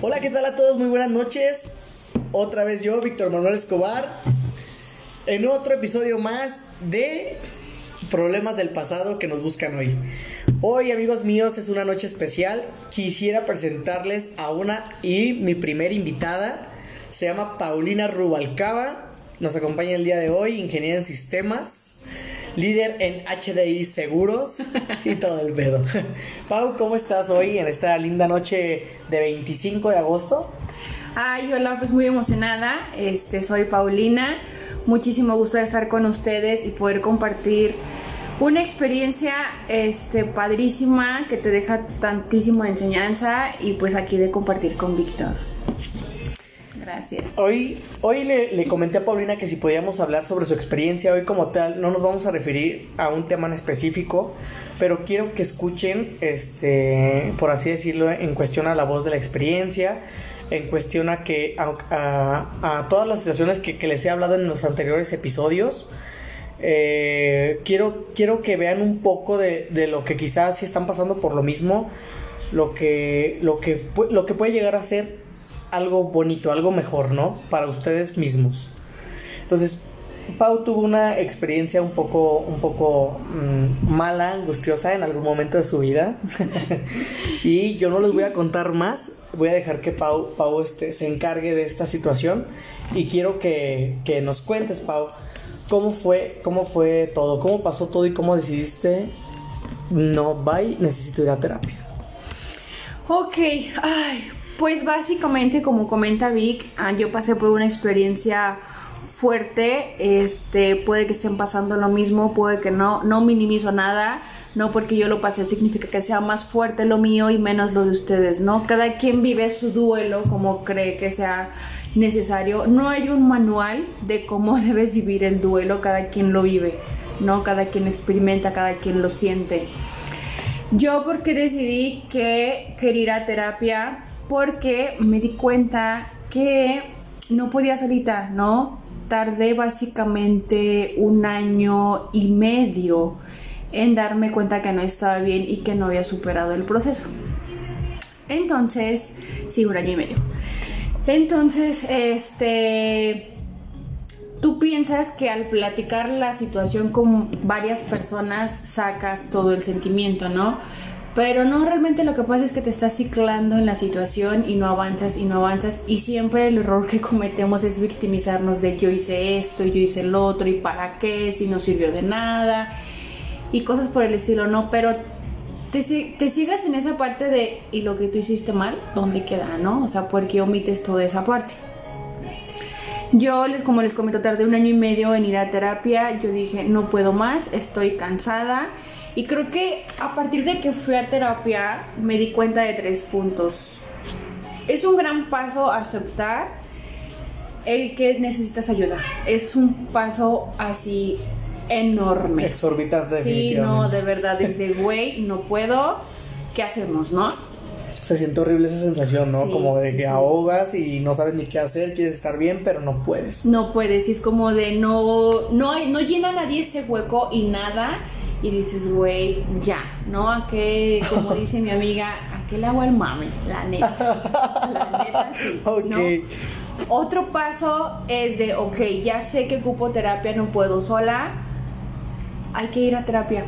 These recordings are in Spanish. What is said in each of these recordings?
Hola, ¿qué tal a todos? Muy buenas noches. Otra vez yo, Víctor Manuel Escobar, en otro episodio más de Problemas del pasado que nos buscan hoy. Hoy, amigos míos, es una noche especial. Quisiera presentarles a una y mi primera invitada. Se llama Paulina Rubalcaba. Nos acompaña el día de hoy, ingeniera en sistemas, líder en HDI Seguros y todo el pedo. Pau, ¿cómo estás hoy en esta linda noche de 25 de agosto? Ay, hola, pues muy emocionada. Este, soy Paulina. Muchísimo gusto de estar con ustedes y poder compartir una experiencia este, padrísima que te deja tantísimo de enseñanza y pues aquí de compartir con Víctor. Gracias. Hoy, hoy le, le, comenté a Paulina que si podíamos hablar sobre su experiencia, hoy como tal, no nos vamos a referir a un tema en específico, pero quiero que escuchen, este, por así decirlo, en cuestión a la voz de la experiencia, en cuestión a que a, a, a todas las situaciones que, que, les he hablado en los anteriores episodios. Eh, quiero, quiero que vean un poco de, de, lo que quizás si están pasando por lo mismo, lo que, lo, que, lo que puede llegar a ser algo bonito, algo mejor, ¿no? Para ustedes mismos. Entonces, Pau tuvo una experiencia un poco, un poco mmm, mala, angustiosa en algún momento de su vida. y yo no les voy a contar más. Voy a dejar que Pau, Pau este, se encargue de esta situación. Y quiero que, que nos cuentes, Pau, cómo fue, cómo fue todo, cómo pasó todo y cómo decidiste, no, bye, necesito ir a terapia. Ok, ay, pues básicamente como comenta Vic, yo pasé por una experiencia fuerte, este, puede que estén pasando lo mismo, puede que no, no minimizo nada, no porque yo lo pasé significa que sea más fuerte lo mío y menos lo de ustedes, ¿no? Cada quien vive su duelo como cree que sea necesario, no hay un manual de cómo debes vivir el duelo, cada quien lo vive, ¿no? Cada quien experimenta, cada quien lo siente. Yo porque decidí que quería ir a terapia porque me di cuenta que no podía solita, ¿no? Tardé básicamente un año y medio en darme cuenta que no estaba bien y que no había superado el proceso. Entonces, sí, un año y medio. Entonces, este, tú piensas que al platicar la situación con varias personas sacas todo el sentimiento, ¿no? Pero no, realmente lo que pasa es que te estás ciclando en la situación y no avanzas y no avanzas y siempre el error que cometemos es victimizarnos de yo hice esto, yo hice el otro y para qué, si no sirvió de nada y cosas por el estilo, ¿no? Pero te, te sigas en esa parte de y lo que tú hiciste mal, ¿dónde queda, no? O sea, ¿por qué omites toda esa parte? Yo, les, como les comento, tardé un año y medio en ir a terapia. Yo dije, no puedo más, estoy cansada. Y creo que a partir de que fui a terapia me di cuenta de tres puntos. Es un gran paso aceptar el que necesitas ayuda. Es un paso así enorme. Exorbitante, Sí, no, de verdad, desde güey, no puedo. ¿Qué hacemos, no? Se siente horrible esa sensación, ¿no? Sí, como de que sí. ahogas y no sabes ni qué hacer, quieres estar bien, pero no puedes. No puedes, y es como de no, no, no llena nadie ese hueco y nada y dices, güey, ya, ¿no? A qué, como dice mi amiga, a qué le hago al mame, la neta. La neta sí. Okay. ¿no? Otro paso es de, ok, ya sé que ocupo terapia, no puedo sola, hay que ir a terapia.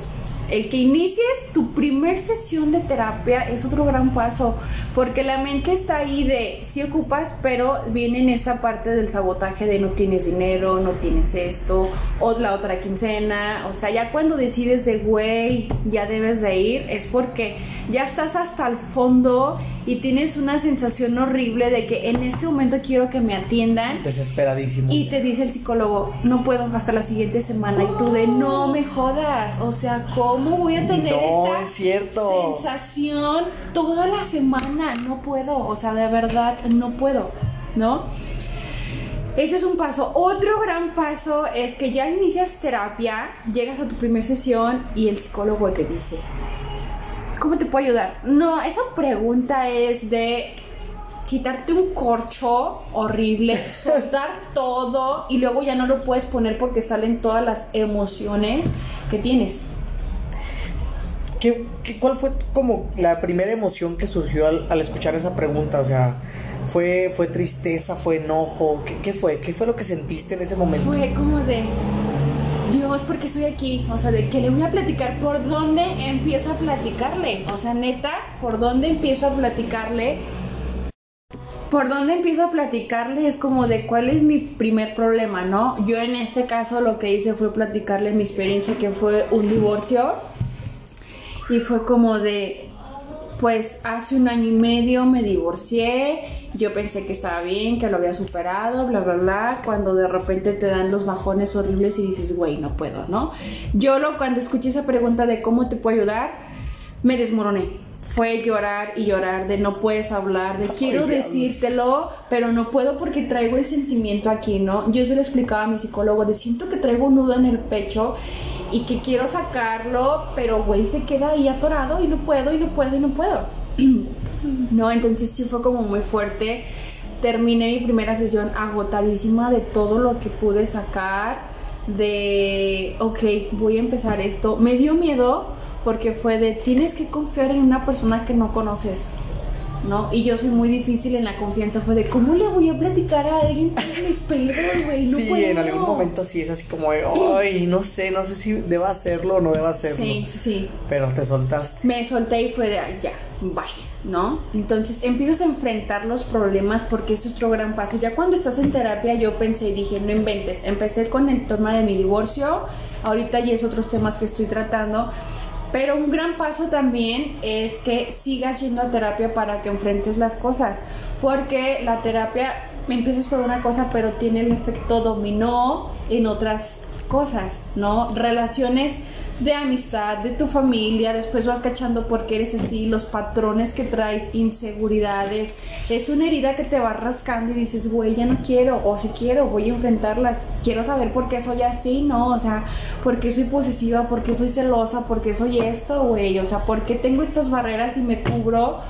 El que inicies tu primer sesión de terapia es otro gran paso, porque la mente está ahí de si sí ocupas, pero viene en esta parte del sabotaje de no tienes dinero, no tienes esto, o la otra quincena, o sea, ya cuando decides de güey, ya debes de ir, es porque ya estás hasta el fondo y tienes una sensación horrible de que en este momento quiero que me atiendan. Desesperadísimo. Y te dice el psicólogo, no puedo hasta la siguiente semana, y tú de no me jodas, o sea, ¿cómo? ¿Cómo voy a tener no, esta es cierto. sensación toda la semana? No puedo, o sea, de verdad no puedo, ¿no? Ese es un paso. Otro gran paso es que ya inicias terapia, llegas a tu primera sesión y el psicólogo te dice, ¿cómo te puedo ayudar? No, esa pregunta es de quitarte un corcho horrible, soltar todo y luego ya no lo puedes poner porque salen todas las emociones que tienes. ¿Qué, qué, cuál fue como la primera emoción que surgió al, al, escuchar esa pregunta? O sea, ¿fue, fue tristeza, fue enojo? ¿Qué, ¿Qué fue? ¿Qué fue lo que sentiste en ese momento? Fue como de, Dios, porque estoy aquí? O sea, de que le voy a platicar, ¿por dónde empiezo a platicarle? O sea, neta, ¿por dónde empiezo a platicarle? ¿Por dónde empiezo a platicarle? Es como de cuál es mi primer problema, ¿no? Yo en este caso lo que hice fue platicarle mi experiencia que fue un divorcio y fue como de, pues hace un año y medio me divorcié, yo pensé que estaba bien, que lo había superado, bla, bla, bla, cuando de repente te dan los bajones horribles y dices, güey, no puedo, ¿no? Yo lo, cuando escuché esa pregunta de cómo te puedo ayudar, me desmoroné. Fue llorar y llorar de no puedes hablar, de quiero decírtelo, pero no puedo porque traigo el sentimiento aquí, ¿no? Yo se lo explicaba a mi psicólogo, de siento que traigo un nudo en el pecho y que quiero sacarlo, pero güey se queda ahí atorado y no puedo y no puedo y no puedo. no, entonces sí fue como muy fuerte. Terminé mi primera sesión agotadísima de todo lo que pude sacar. De, ok, voy a empezar esto. Me dio miedo porque fue de, tienes que confiar en una persona que no conoces. ¿no? Y yo soy muy difícil en la confianza, fue de cómo le voy a platicar a alguien todos mis pedos, güey, no sí, puedo. en algún momento sí es así como de, ay, no sé, no sé si deba hacerlo o no deba hacerlo. Sí, sí, sí. Pero te soltaste. Me solté y fue de, ay, ya, bye, ¿no? Entonces empiezas a enfrentar los problemas porque eso es otro gran paso. Ya cuando estás en terapia yo pensé y dije, no inventes, empecé con el tema de mi divorcio, ahorita ya es otros temas que estoy tratando, pero un gran paso también es que sigas yendo a terapia para que enfrentes las cosas, porque la terapia empiezas por una cosa, pero tiene el efecto dominó en otras cosas, ¿no? Relaciones de amistad, de tu familia, después vas cachando por qué eres así, los patrones que traes, inseguridades. Es una herida que te va rascando y dices, güey, ya no quiero, o si quiero, voy a enfrentarlas. Quiero saber por qué soy así, ¿no? O sea, por qué soy posesiva, por qué soy celosa, por qué soy esto, güey. O sea, por qué tengo estas barreras y me cubro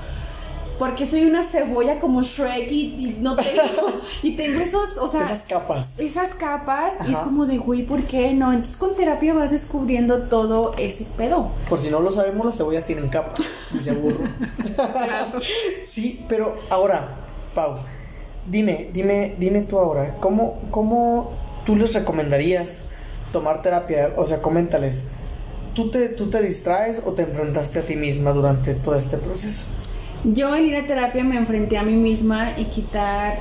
porque soy una cebolla como Shrek y, y no tengo y tengo esos, o sea, esas capas. Esas capas Ajá. y es como de, güey, ¿por qué no? Entonces con terapia vas descubriendo todo ese pedo. Por si no lo sabemos, las cebollas tienen capas, dice burro. claro. sí, pero ahora, Pau, dime, dime, dime tú ahora, ¿cómo, cómo tú les recomendarías tomar terapia? O sea, coméntales. ¿Tú te, ¿Tú te distraes o te enfrentaste a ti misma durante todo este proceso? Yo en ir a terapia me enfrenté a mí misma y quitar,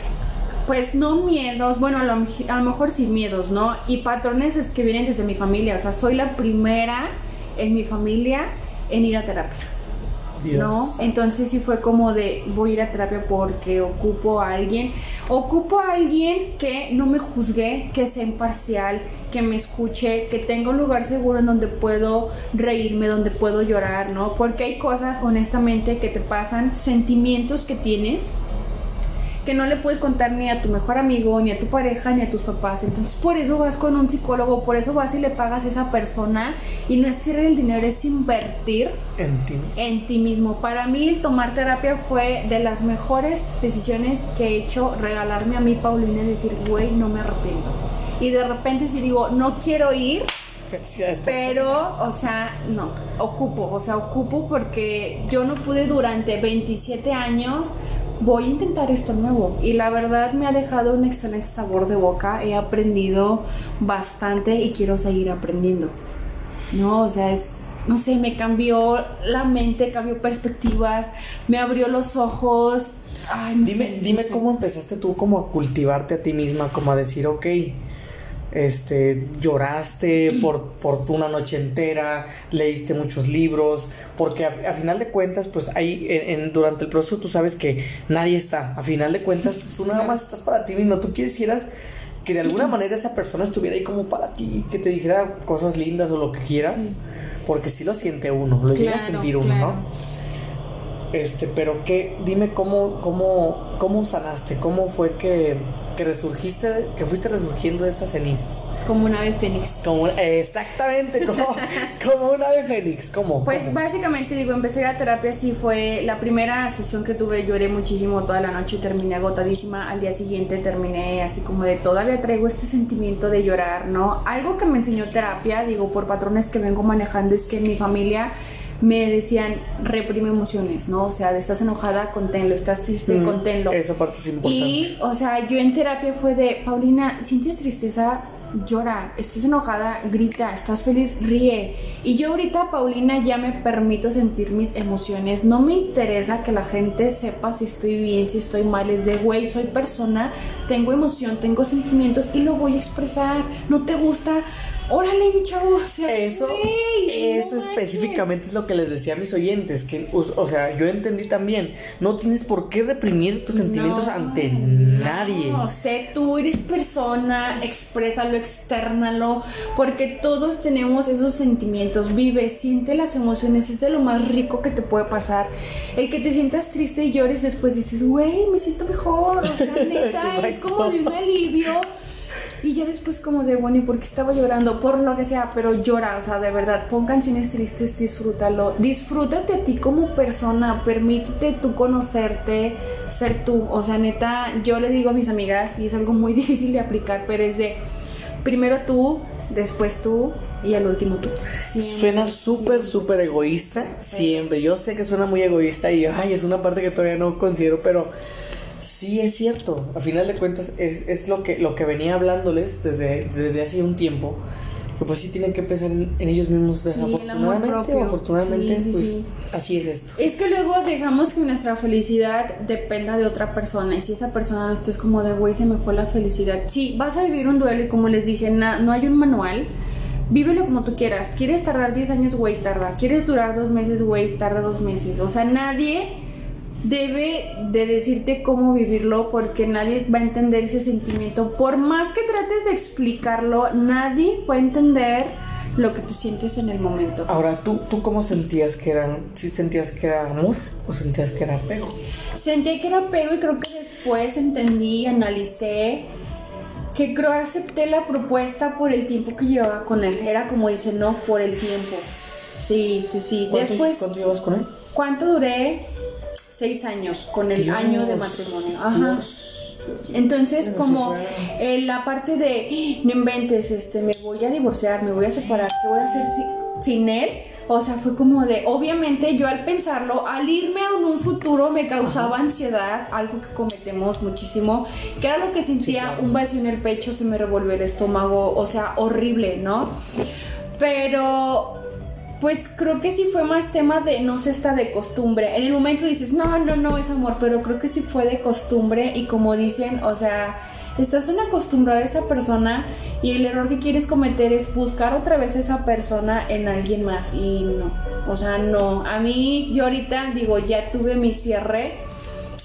pues no miedos, bueno, a lo, a lo, mejor sí miedos, ¿no? Y patrones es que vienen desde mi familia, o sea, soy la primera en mi familia en ir a terapia. Dios. ¿No? Entonces sí fue como de voy a ir a terapia porque ocupo a alguien, ocupo a alguien que no me juzgue, que sea imparcial, que me escuche, que tenga un lugar seguro en donde puedo reírme, donde puedo llorar, ¿no? Porque hay cosas, honestamente, que te pasan, sentimientos que tienes que no le puedes contar ni a tu mejor amigo, ni a tu pareja, ni a tus papás. Entonces, por eso vas con un psicólogo, por eso vas y le pagas a esa persona. Y no es tirar el dinero, es invertir en ti mismo. En ti mismo. Para mí, el tomar terapia fue de las mejores decisiones que he hecho. Regalarme a mí, Paulina, y decir, güey, no me arrepiento. Y de repente, si digo, no quiero ir, pero, o sea, no, ocupo, o sea, ocupo porque yo no pude durante 27 años voy a intentar esto nuevo y la verdad me ha dejado un excelente sabor de boca, he aprendido bastante y quiero seguir aprendiendo. No, o sea, es no sé, me cambió la mente, cambió perspectivas, me abrió los ojos. Ay, no dime, sé, dime no sé. cómo empezaste tú como a cultivarte a ti misma, como a decir, ok, este, lloraste por, por una noche entera, leíste muchos libros, porque a, a final de cuentas, pues ahí en, en, durante el proceso tú sabes que nadie está, a final de cuentas tú nada más estás para ti mismo, tú quisieras que de alguna manera esa persona estuviera ahí como para ti, que te dijera cosas lindas o lo que quieras, porque sí lo siente uno, lo claro, llega a sentir uno, claro. ¿no? Este, pero que, dime cómo, cómo, cómo sanaste, cómo fue que, que resurgiste, que fuiste resurgiendo de esas cenizas. Como un ave fénix. Como, exactamente, como, como un ave fénix, ¿cómo? Pues ¿Cómo? básicamente digo, empecé a terapia, sí fue la primera sesión que tuve, lloré muchísimo toda la noche, terminé agotadísima, al día siguiente terminé así como de todavía traigo este sentimiento de llorar, ¿no? Algo que me enseñó terapia, digo, por patrones que vengo manejando es que en mi familia me decían, reprime emociones, ¿no? O sea, estás enojada, conténlo, estás triste, Mm, conténlo. Esa parte es importante. Y, o sea, yo en terapia fue de, Paulina, sientes tristeza, llora, estás enojada, grita, estás feliz, ríe. Y yo ahorita, Paulina, ya me permito sentir mis emociones. No me interesa que la gente sepa si estoy bien, si estoy mal. Es de, güey, soy persona, tengo emoción, tengo sentimientos y lo voy a expresar. ¿No te gusta? Órale, mi chavo. O sea, Eso, güey, eso no específicamente es lo que les decía a mis oyentes, que, o, o sea, yo entendí también, no tienes por qué reprimir tus sentimientos No, ante nadie. No, sé, tú eres persona, exprésalo, externalo, porque todos tenemos esos sentimientos. Vive, siente las emociones, es de lo más rico que te puede pasar. El que te sientas triste y llores después dices, güey, me siento mejor. O sea, neta, es como de un alivio. Y ya después como de, bueno, ¿y por qué estaba llorando? Por lo que sea, pero llora, o sea, de verdad, pon canciones tristes, disfrútalo. Disfrútate a ti como persona, permítete tú conocerte, ser tú. O sea, neta, yo le digo a mis amigas, y es algo muy difícil de aplicar, pero es de, primero tú, después tú, y al último tú. Siempre, Suena súper, súper egoísta, siempre. Yo sé que suena muy egoísta y ay, es una parte que todavía no considero, pero sí es cierto. A final de cuentas es, es lo, que, lo que venía hablándoles desde, desde hace un tiempo. Que pues sí tienen que pensar en, en ellos mismos amor desafortunadamente o afortunadamente, Sí, sí, pues sí. así es esto. Es que luego dejamos que nuestra felicidad dependa de otra persona. Y si esa persona no estés como de, güey, se me fue la felicidad. Sí, vas a vivir un duelo y como les dije, na- no hay un manual. Vívelo como tú quieras. ¿Quieres tardar 10 años? Güey, tarda. ¿Quieres durar dos meses? Güey, tarda dos meses. O sea, nadie debe de decirte cómo vivirlo porque nadie va a entender ese sentimiento. Por más que trates de explicarlo, nadie va a entender lo que tú sientes en el momento. Ahora, ¿tú, ¿tú cómo sentías que era? ¿Sí sentías que era amor o sentías que era apego? Sentí que era apego y creo que después entendí, analicé, que creo acepté la propuesta por el tiempo que llevaba con él. Era como dice, no, por el tiempo. Sí, sí, sí. ¿Cuánto, Después, ¿Cuánto llevas con él? ¿cuánto duré? Seis años con el Dios, año de matrimonio. Ajá. Dios. Entonces, Como eh, la parte de, "Ah, no inventes, este, me voy a divorciar, me voy a separar, ¿qué voy a hacer si- sin él? O sea, fue como de, obviamente yo al pensarlo, al irme a un futuro me causaba ansiedad, algo que cometemos muchísimo, que era lo que sentía claro. un vacío en el pecho, se me revolvió el estómago, o sea, horrible, ¿no? Pero pues creo que sí fue más tema de, no sé, está de costumbre. En el momento dices, no, no, no, es amor, pero creo que sí fue de costumbre y como dicen, o sea, estás tan acostumbrada a esa persona y el error que quieres cometer es buscar otra vez esa persona en alguien más y no, o sea, no. A mí, yo ahorita digo, ya tuve mi cierre.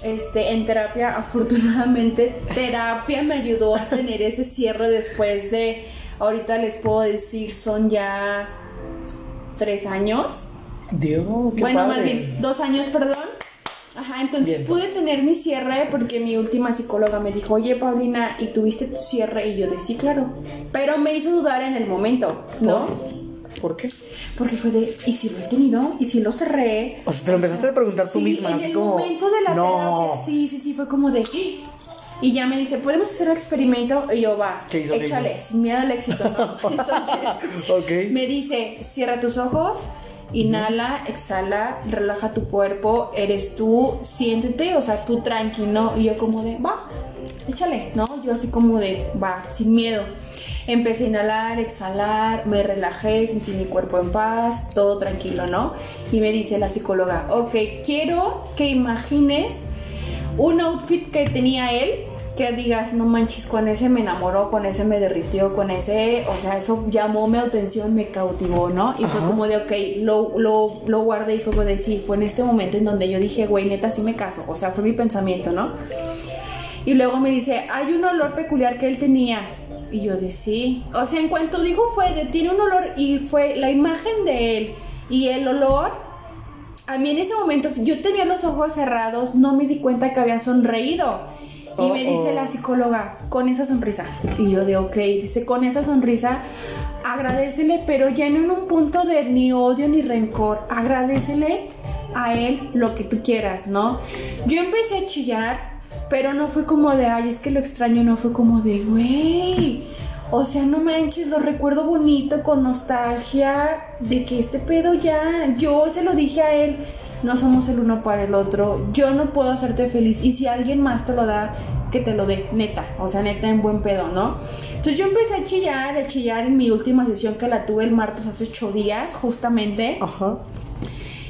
Este, en terapia, afortunadamente, terapia me ayudó a tener ese cierre después de, ahorita les puedo decir, son ya tres años. Dios, qué bueno, padre. más bien, dos años, perdón. Ajá, entonces pude tener mi cierre porque mi última psicóloga me dijo, oye Paulina, ¿y tuviste tu cierre? Y yo de sí, claro. Pero me hizo dudar en el momento, ¿no? ¿Por qué? Porque fue de, ¿y si lo he tenido? ¿Y si lo cerré? O sea, te lo empezaste a preguntar tú Sí, misma, en así el como. momento de la no. terapia, sí, sí, sí, fue como de. Y ya me dice, ¿podemos hacer un experimento? Y yo, va, ¿Qué hizo, qué échale, hizo? sin miedo al éxito, ¿no? Entonces, Ok. me dice, cierra tus ojos, inhala, exhala, relaja tu cuerpo, eres tú, siéntete, o sea, tú tranquilo. Y yo como de, va, échale, ¿no? Yo así como de, va, sin miedo. Empecé a inhalar, exhalar, me relajé, sentí mi cuerpo en paz, todo tranquilo, ¿no? Y me dice la psicóloga, ok, quiero que imagines un outfit que tenía él, que digas, no manches, con ese me enamoró, con ese me derritió, con ese, o sea, eso llamó mi atención, me cautivó, ¿no? Y fue como de, ok, lo, lo, lo guardé y fue como de, sí, fue en este momento en donde yo dije, güey, neta, sí me caso, o sea, fue mi pensamiento, ¿no? Y luego me dice, hay un olor peculiar que él tenía. Y yo de sí. O sea, en cuanto dijo fue de, tiene un olor y fue la imagen de él y el olor. A mí en ese momento yo tenía los ojos cerrados, no me di cuenta que había sonreído. Y me dice Oh, oh. la psicóloga, con esa sonrisa. Y yo de, ok, dice, con esa sonrisa, agradecele, pero ya no en un punto de ni odio ni rencor. Agradecele a él lo que tú quieras, ¿no? Yo empecé a chillar, pero no fue como de, ay, es que lo extraño, no fue como de, güey. O sea, no manches, lo recuerdo bonito, con nostalgia, de que este pedo ya, yo se lo dije a él, no somos el uno para el otro, yo no puedo hacerte feliz y si alguien más te lo da, que te lo dé, neta, o sea, neta en buen pedo, ¿no? Entonces yo empecé a chillar, a chillar en mi última sesión que la tuve el martes hace ocho días, justamente. Ajá.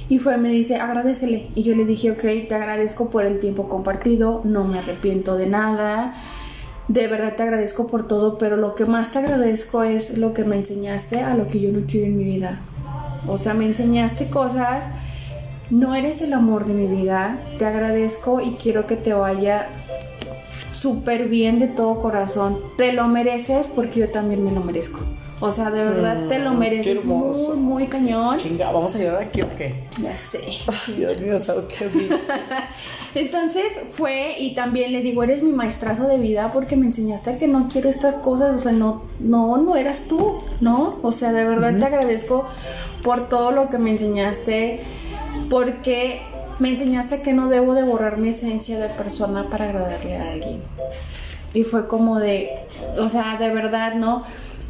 Y fue, me dice, agradecele. Y yo le dije, ok, te agradezco por el tiempo compartido, no me arrepiento de nada. De verdad te agradezco por todo, pero lo que más te agradezco es lo que me enseñaste a lo que yo no quiero en mi vida. O sea, me enseñaste cosas, no eres el amor de mi vida, te agradezco y quiero que te vaya súper bien de todo corazón. Te lo mereces porque yo también me lo merezco. O sea, de verdad te lo Mm, qué mereces hermoso. muy, muy cañón. Chinga, ¿vamos a llorar aquí o qué? Ya sé. Ay, Dios mío, ¿sabes qué? Entonces fue y también le digo, eres mi maestrazo de vida porque me enseñaste a que no quiero estas cosas, o sea, no, no, no eras tú, ¿no? O sea, de verdad te agradezco por todo lo que me enseñaste, porque me enseñaste que no debo de borrar mi esencia de persona para agradarle a alguien. Y fue como de, o sea, de verdad, ¿no?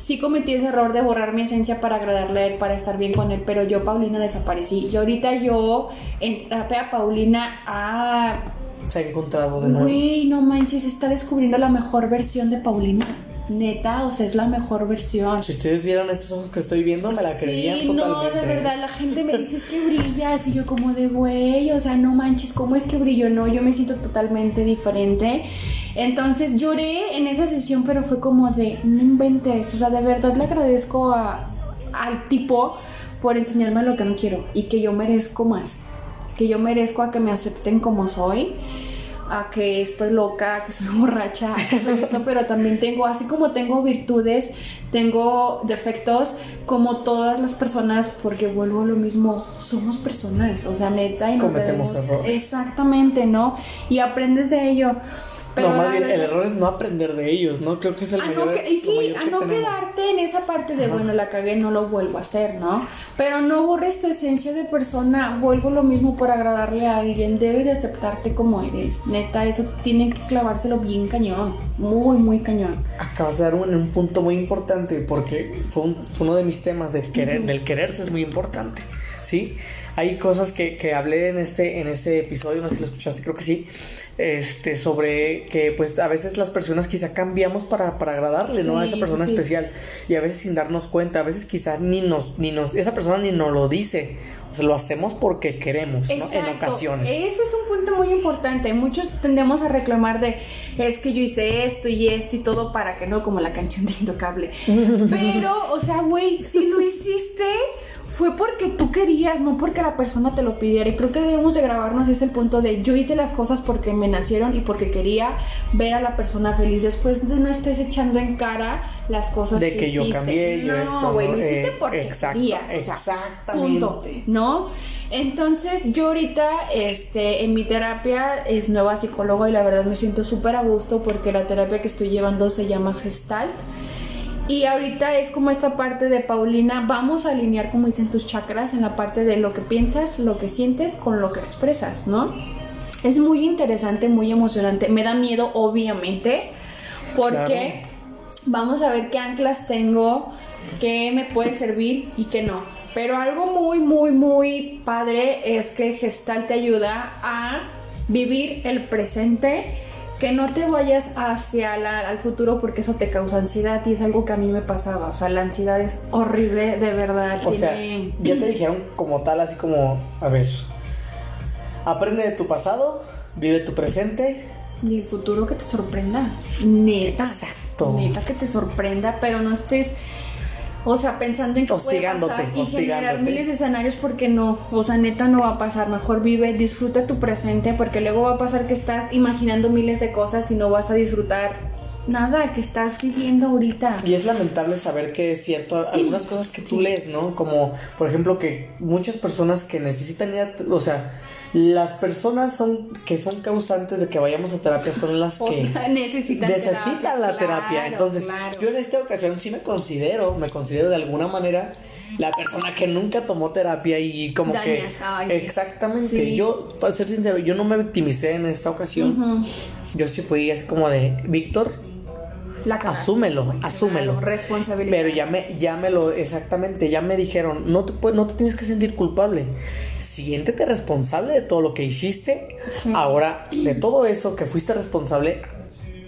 Sí cometí ese error de borrar mi esencia para agradarle a él, para estar bien con él, pero yo, Paulina, desaparecí. Y ahorita yo, en terapia, Paulina, ah, Se ha encontrado de nuevo. güey, no manches, está descubriendo la mejor versión de Paulina. Neta, o sea, es la mejor versión. Si ustedes vieran estos ojos que estoy viendo, me la creerían Sí, totalmente. no, de verdad, la gente me dice es que brillas y yo como de güey, o sea, no manches, ¿cómo es que brillo? No, yo me siento totalmente diferente. Entonces lloré en esa sesión, pero fue como de, no inventes, o sea, de verdad le agradezco a, al tipo por enseñarme lo que no quiero y que yo merezco más, que yo merezco a que me acepten como soy a que estoy loca, que soy borracha, que soy esto, pero también tengo, así como tengo virtudes, tengo defectos, como todas las personas, porque vuelvo a lo mismo, somos personas, o sea, neta, y nos Cometemos debemos- errores. Exactamente, ¿no? Y aprendes de ello. Pero no, más bien, el error es no aprender de ellos, ¿no? Creo que es el a mayor no, que- y sí, mayor a que no tenemos. quedarte en esa parte de, bueno, la cagué, no lo vuelvo a hacer, ¿no? Pero no borres tu esencia de persona, vuelvo lo mismo por agradarle a alguien, debe de aceptarte como eres, neta, eso tiene que clavárselo bien cañón, muy, muy cañón. Acabas de dar un, un punto muy importante porque fue, un- fue uno de mis temas del querer, del quererse es muy importante, ¿sí? Hay cosas que, que hablé en este, en este episodio, no sé si lo escuchaste, creo que sí, este, sobre que pues a veces las personas quizá cambiamos para, para agradarle, ¿no? A esa Sí, persona sí. especial y a veces sin darnos cuenta, a veces quizá ni nos, ni nos, esa persona ni nos lo dice, o sea, lo hacemos porque queremos, ¿no? En Exacto. ocasiones. Ese es un punto muy importante. Muchos tendemos a reclamar de es que yo hice esto y esto y todo para que no, como la canción de Intocable. Pero, o sea, güey, si lo hiciste fue porque tú querías, no porque la persona te lo pidiera. Y creo que debemos de grabarnos ese punto de yo hice las cosas porque me nacieron y porque quería ver a la persona feliz. Después de no estés echando en cara las cosas De que yo hiciste. cambié, yo no, esto, güey, ¿no? lo hiciste Eh, porque exacto, querías. o sea, exactamente. punto. ¿no? Entonces yo ahorita este, en mi terapia es nueva psicóloga y la verdad me siento súper a gusto porque la terapia que estoy llevando se llama Gestalt. Y ahorita es como esta parte de Paulina, vamos a alinear como dicen tus chakras en la parte de lo que piensas, lo que sientes con lo que expresas, ¿no? Es muy interesante, muy emocionante. Me da miedo, obviamente, porque vamos a ver qué anclas tengo, qué me puede servir y qué no. Pero algo muy, muy, muy padre es que Gestal te ayuda a vivir el presente, que no te vayas hacia la- al futuro porque eso te causa ansiedad y es algo que a mí me pasaba. O sea, la ansiedad es horrible, de verdad. O sea, ya te dijeron como tal, así como, a ver, aprende de tu pasado, vive tu presente. Y el futuro que te sorprenda. Neta. Exacto. Neta que te sorprenda, pero no estés. O sea, pensando en que puede Hostigándote, pasar y generar miles de escenarios porque no, o sea, neta no va a pasar. Mejor vive, disfruta tu presente porque luego va a pasar que estás imaginando miles de cosas y no vas a disfrutar nada que estás viviendo ahorita. Y es lamentable saber que es cierto algunas cosas que tú lees, ¿no? Como, por ejemplo, que muchas personas que necesitan ir a, o sea, las personas son que son causantes de que vayamos a terapia son las que necesitan necesitan terapia, la terapia. claro, Entonces, claro. yo en esta ocasión sí me considero, me considero de alguna manera la persona que nunca tomó terapia y como Dañas, que ay. exactamente. Sí. Yo, para ser sincero, yo no me victimicé en esta ocasión. Yo sí fui así como de, Víctor, La asúmelo, asúmelo. responsabilidad. Pero ya me, ya me lo, exactamente, ya me dijeron, no te, pu- no te tienes que sentir culpable. Siéntete responsable de todo lo que hiciste. Sí. Ahora, de todo eso que fuiste responsable,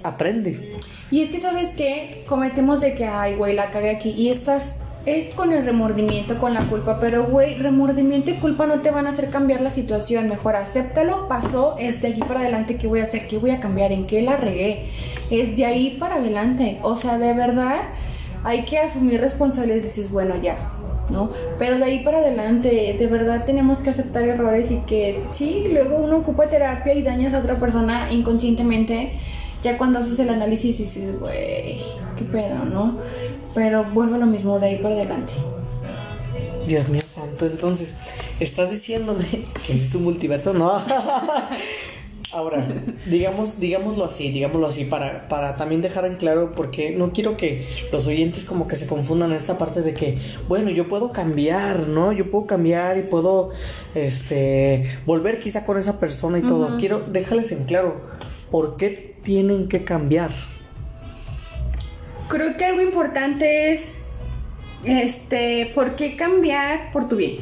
aprende. Y es que, ¿sabes qué? Cometemos de que, ay, güey, la cagué aquí. Y estás, es con el remordimiento, con la culpa. Pero, güey, remordimiento y culpa no te van a hacer cambiar la situación. Mejor acéptalo, pasó, este, aquí para adelante, ¿qué voy a hacer? ¿Qué voy a cambiar? ¿En qué la regué? Es de ahí para adelante. O sea, de verdad, hay que asumir responsabilidades. Dices, bueno, ya. ¿No? Pero de ahí para adelante, de verdad tenemos que aceptar errores y que sí, luego uno ocupa terapia y dañas a otra persona inconscientemente ya cuando haces el análisis dices, güey, qué pedo, ¿no? Pero vuelvo a lo mismo de ahí para adelante. Dios mío santo, entonces, ¿estás diciéndome que existe un multiverso? No. Ahora, digamos, digámoslo así, digámoslo así, para, para también dejar en claro, porque no quiero que los oyentes como que se confundan en esta parte de que, bueno, yo puedo cambiar, ¿no? Yo puedo cambiar y puedo, este, volver quizá con esa persona y todo. Quiero dejarles en claro, ¿por qué tienen que cambiar? Creo que algo importante es, este, ¿por qué cambiar por tu bien?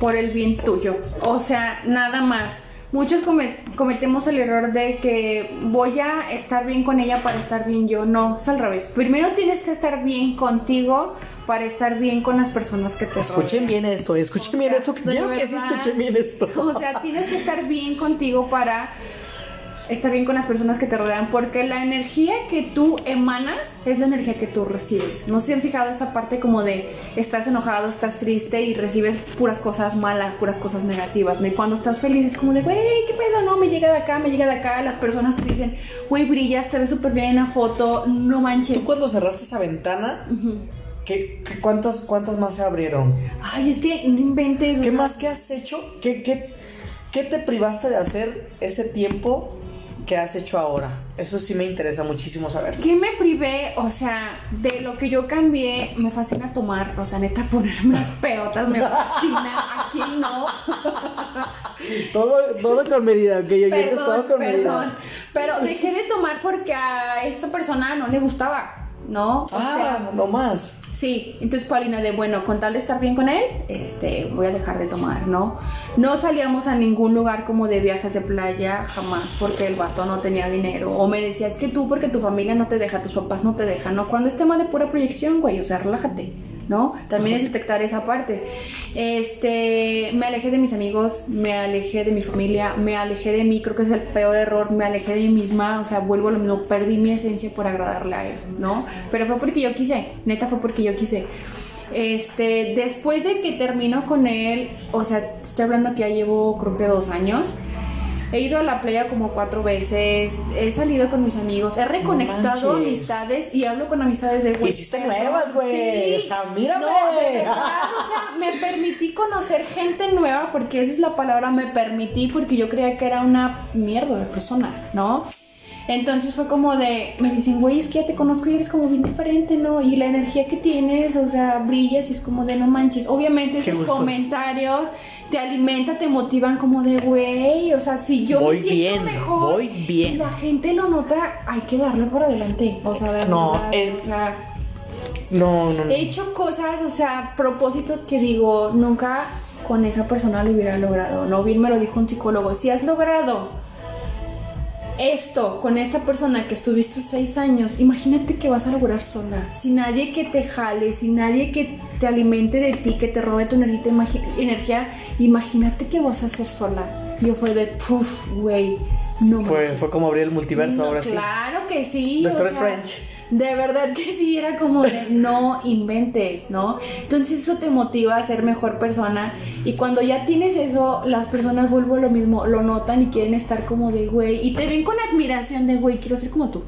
Por el bien tuyo. O sea, nada más. Muchos come- cometemos el error de que voy a estar bien con ella para estar bien yo. No, es al revés. Primero tienes que estar bien contigo para estar bien con las personas que te Escuchen rodean. bien esto, escuchen O bien esto, quiero que sí escuchen bien esto. O sea, tienes que estar bien contigo para estar bien con las personas que te rodean, porque la energía que tú emanas es la energía que tú recibes. No sé si han fijado esa parte como de estás enojado, estás triste y recibes puras cosas malas, puras cosas negativas. Y cuando estás feliz es como de, güey, ¿qué pedo? No, me llega de acá, me llega de acá. Las personas te dicen, güey, brillas, te ves súper bien en la foto, no manches. Tú cuando cerraste esa ventana, ¿qué, qué- cuántas, ¿cuántas más se abrieron? Ay, es que no inventes. o ¿Qué sea, más que has hecho? ¿Qué, qué, qué te privaste de hacer ese tiempo que has hecho ahora? Eso sí me interesa muchísimo saber. ¿Qué me privé? O sea, de lo que yo cambié, me fascina tomar, o sea, neta, ponerme las pelotas, me fascina. ¿A quién no? Todo, todo con medida, ok, oyentes, Perdón, todo con perdón. medida. Pero dejé de tomar porque a esta persona no le gustaba, ¿no? O Ah, sea, no más. Sí, entonces Paulina de bueno, con tal de estar bien con él, este, voy a dejar de tomar, ¿no? No salíamos a ningún lugar como de viajes de playa, jamás, porque el vato no tenía dinero. O me decía, es que tú porque tu familia no te deja, tus papás no te dejan, ¿no? Cuando es tema de pura proyección, güey, o sea, relájate, ¿no? También es detectar esa parte. Este, me alejé de mis amigos, me alejé de mi familia, me alejé de mí, creo que es el peor error, me alejé de mí misma, o sea, vuelvo a lo mismo, perdí mi esencia por agradarle a él, ¿no? Pero fue porque yo quise, neta fue porque yo quise. Este, después de que termino con él, o sea, estoy hablando que ya llevo creo que dos años. He ido a la playa como cuatro veces, he salido con mis amigos, he reconectado amistades y hablo con amistades de güey. Hiciste nuevas, güey, o sea, mírame. No, de verdad, o sea, me permití conocer gente nueva porque esa es la palabra, me permití porque yo creía que era una mierda de persona, ¿no? Entonces fue como de, me dicen, güey, es que ya te conozco y eres como bien diferente, ¿no? Y la energía que tienes, o sea, brillas y es como de, no manches. Obviamente Qué esos gustos. comentarios te alimentan, te motivan como de, güey, o sea, si yo Voy me siento bien, mejor voy bien. y la gente lo nota, hay que darle por adelante. O sea, de No, verdad, o sea, No, no, no. he hecho cosas, o sea, propósitos que digo, nunca con esa persona lo hubiera logrado. No bien me lo dijo un psicólogo, si has logrado esto con esta persona que estuviste seis años, imagínate que vas a lograr sola, sin nadie que te jale, sin nadie que te alimente de ti, que te robe tu energía, imagínate que vas a hacer sola. Yo fue de, puff, güey, no Fue, manches. fue como abrir el multiverso No, ahora sí. Claro que sí. Doctor o sea, Strange. De verdad que sí, era como de no inventes, ¿no? Entonces eso te motiva a ser mejor persona y cuando ya tienes eso, las personas vuelvo a lo mismo, lo notan y quieren estar como de güey y te ven con admiración de güey, quiero ser como tú,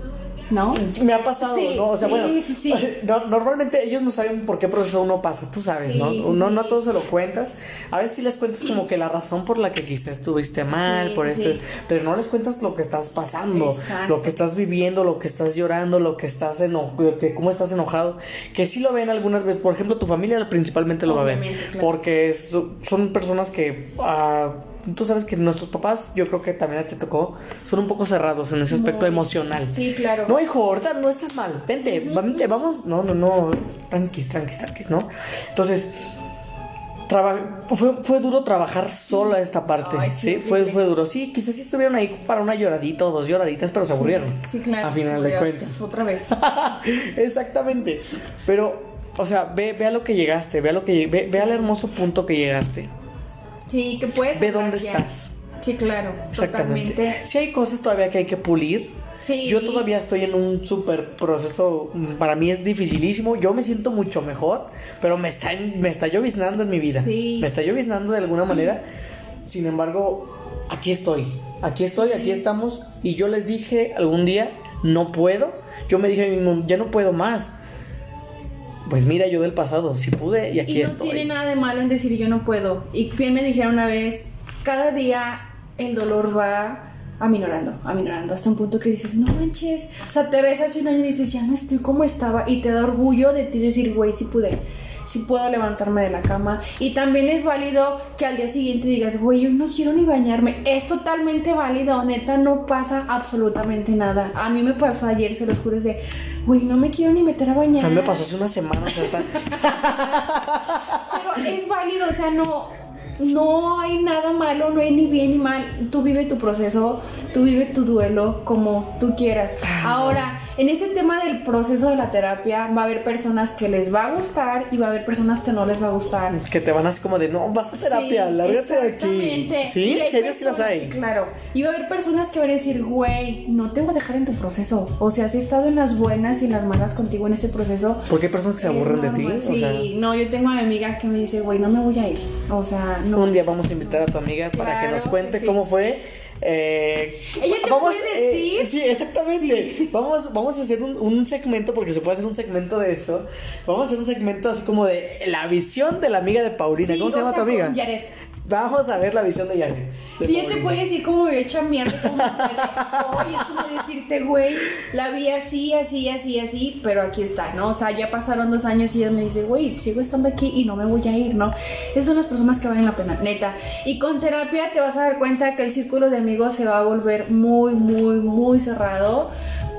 ¿no? Me ha pasado, Sí, ¿no? O sea, sí, bueno, sí, sí. no- normalmente ellos no saben por qué proceso uno pasa, tú sabes, ¿no? sí, no, a todos se lo cuentas. A veces sí les cuentas como que la razón por la que quizás estuviste mal, por esto, pero no les cuentas lo que estás pasando, Exacto. lo que estás viviendo, lo que estás llorando, lo que estás enojado, cómo estás enojado, que sí lo ven algunas veces, por ejemplo, tu familia principalmente lo va a ver, claro. porque es- son personas que ah, tú sabes que nuestros papás, yo creo que también te tocó, son un poco cerrados en ese aspecto emocional. Sí, claro. No, hijo, ahorita no estás mal, vente, vente, vamos, no, no, no, tranquis, tranquis, tranquis, ¿no? Entonces, fue, fue duro trabajar sola esta parte, sí, Fue, fue duro. Sí, quizás sí estuvieron ahí para una lloradita o dos lloraditas, pero se aburrieron. Sí, claro. A final de cuentas. Otra vez. Exactamente. Pero, o sea, ve, ve a lo que llegaste, ve a lo que ve, al hermoso punto que llegaste. Sí, que puedes. Ve dónde estás. Sí, claro. Exactamente. Totalmente. Sí hay cosas todavía que hay que pulir. Sí. Yo todavía estoy en un súper proceso, para mí es dificilísimo, yo me siento mucho mejor, pero me está, me está lloviznando en mi vida. Sí. Me está lloviznando de alguna manera. Sin embargo, aquí estoy, aquí estoy, aquí estamos. Y yo les dije algún día, no puedo. Yo me dije a mí mismo, ya no puedo más. Pues mira, yo del pasado, si pude y aquí y no tiene nada de malo en decir yo no puedo. Y bien me dijeron una vez, cada día el dolor va aminorando, aminorando, hasta un punto que dices, no manches, o sea, te ves hace un año y dices, ya no estoy como estaba, y te da orgullo de ti decir, güey, si pude, si puedo levantarme de la cama. Y también es válido que al día siguiente digas, güey, yo no quiero ni bañarme. Es totalmente válido, neta, no pasa absolutamente nada. A mí me pasó ayer, se los juro, de, güey, no me quiero ni meter a bañar. A mí me pasó hace una semana, Pero es válido, o sea, no no hay nada malo, no hay ni bien ni mal. Tú vive tu proceso, tú vive tu duelo como tú quieras. Ah, Ahora, en este tema del proceso de la terapia, va a haber personas que les va a gustar y va a haber personas que no les va a gustar. Que te van así como de, no, vas a terapia, sí, lárgate de aquí. ¿Sí? ¿En serio sí las hay? Claro. Y va a haber personas que van a decir, güey, no te voy a dejar en tu proceso. O sea, si he estado en las buenas y en las malas contigo en este proceso. Porque hay personas que se aburren de ti. Sí, no, yo tengo a mi amiga que me dice, güey, no me voy a ir. O sea, no. Un día vamos a invitar a tu amiga para que nos cuente cómo fue eh, Ella te vamos, puede eh, decir. sí, exactamente. Vamos, vamos a hacer un, segmento, porque se puede hacer un segmento de eso. Vamos a hacer un segmento así como de la visión de la amiga de Paulina. ¿Cómo se llama tu amiga? Vamos a ver la visión de Yaret. Si ella te puede decir cómo me voy a echar mierda, como Oye, es como decirte, güey, la vi así, así, así, así, pero aquí está, ¿no? O sea, ya pasaron dos años y ella me dice, güey, sigo estando aquí y no me voy a ir, ¿no? Esas son las personas que valen la pena, neta. Y con terapia te vas a dar cuenta que el círculo de amigos se va a volver muy, muy, muy cerrado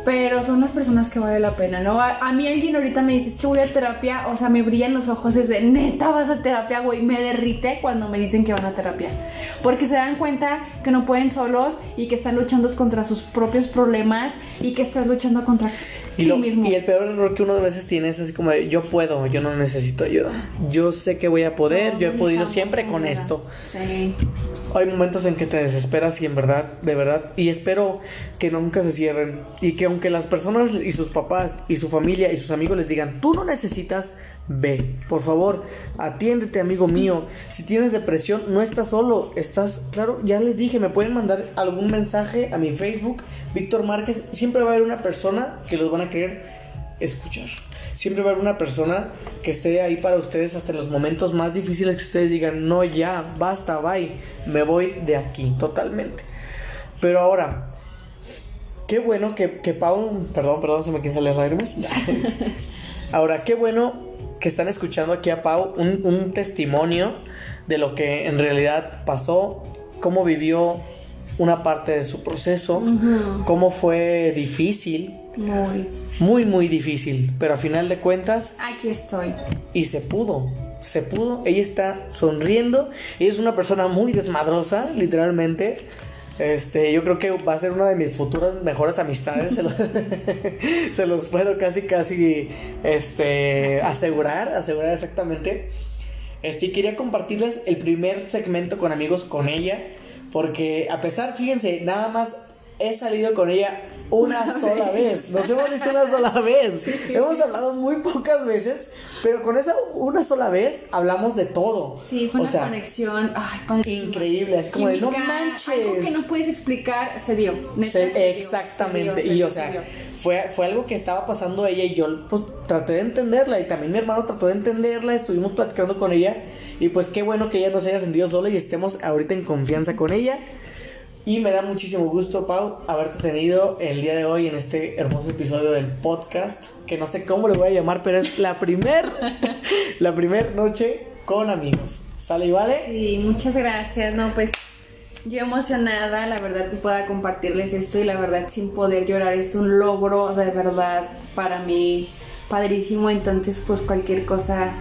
pero son las personas que vale la pena, ¿no? A, mí alguien ahorita me dice, es que voy a terapia, o sea, me brillan los ojos desde, neta, vas a terapia, güey, me derrite cuando me dicen que van a terapia, porque se dan cuenta que no pueden solos y que están luchando contra sus propios problemas y que estás luchando contra y, lo, y el peor error que uno de veces tiene es así como yo puedo, yo no necesito ayuda. Yo sé que voy a poder, yo he podido siempre con esto. Hay momentos en que te desesperas y en verdad, de verdad, y espero que nunca se cierren y que aunque las personas y sus papás y su familia y sus amigos les digan, tú no necesitas, ve. Por favor, atiéndete, amigo mío. Si tienes depresión, no estás solo. Estás, claro, ya les dije, me pueden mandar algún mensaje a mi Facebook, Víctor Márquez. Siempre va a haber una persona que los van a querer escuchar. Siempre va a haber una persona que esté ahí para ustedes hasta en los momentos más difíciles que ustedes digan, no, ya, basta, bye, me voy de aquí, totalmente. Pero ahora, qué bueno que, que Pau, perdón, perdón, se me quieren salir lágrimas. ahora, qué bueno que están escuchando aquí a Pau un, testimonio de lo que en realidad pasó, cómo vivió una parte de su proceso, cómo fue difícil. Muy. Muy, muy difícil. Pero a final de cuentas. Aquí estoy. Y se pudo. Se pudo. Ella está sonriendo. Ella es una persona muy desmadrosa, literalmente. Este, yo creo que va a ser una de mis futuras mejores amistades. se, los, puedo casi, casi este, asegurar, asegurar exactamente. Este, quería compartirles el primer segmento con amigos con ella. Porque a pesar, fíjense, nada más he salido con ella una, sola vez. Nos hemos visto una sola vez. Hemos hablado muy pocas veces, pero con esa una sola vez hablamos de todo. Sí, fue una conexión ay, padre, increíble. Es como de no manches. Algo que no puedes explicar se dio. exactamente. y o sea, fue, fue algo que estaba pasando ella y yo pues traté de entenderla y también mi hermano trató de entenderla, estuvimos platicando con ella y pues qué bueno que ella no se haya sentido sola y estemos ahorita en confianza con ella. Y me da muchísimo gusto, Pau, haberte tenido el día de hoy en este hermoso episodio del podcast, que no sé cómo le voy a llamar, pero es la primer, la primer noche con amigos. ¿Sale y vale? Sí, muchas gracias. No, pues Yo emocionada, la verdad que pueda compartirles esto y la verdad sin poder llorar es un logro de verdad para mí padrísimo, entonces pues cualquier cosa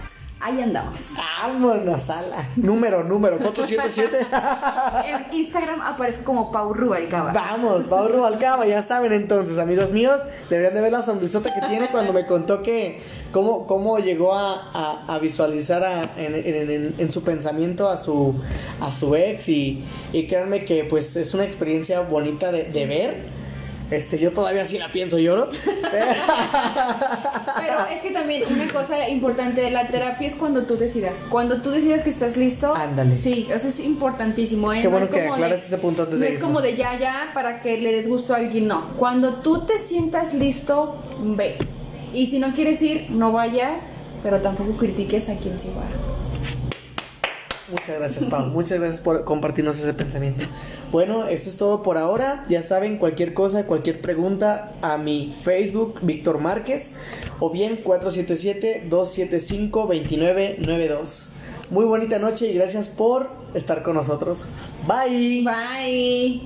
Ahí andamos. Vámonos, sala. Número, número, 477. en Instagram aparece como Pau Rubalcaba. Vamos, Pau Rubalcaba, ya saben entonces, amigos míos, deberían de ver la sonrisota que tiene cuando me contó que cómo, cómo llegó a, visualizar en, su pensamiento a su, a su ex y, y créanme que pues es una experiencia bonita de, de ver este, yo todavía sí la pienso, lloro. Pero es que también una cosa importante, la terapia es cuando tú decidas. Cuando tú decidas que estás listo. Ándale. Sí, eso es importantísimo. ¿eh? Qué bueno que aclaras ese punto antes No es como de ya, ya, para que le des gusto a alguien, no. Cuando tú te sientas listo, ve. Y si no quieres ir, no vayas, pero tampoco critiques a quien se va. Muchas gracias, Pau. Muchas gracias por compartirnos ese pensamiento. Bueno, esto es todo por ahora. Ya saben, cualquier cosa, cualquier pregunta a mi Facebook, Víctor Márquez, o bien 477-275-2992. Muy bonita noche y gracias por estar con nosotros. Bye. Bye.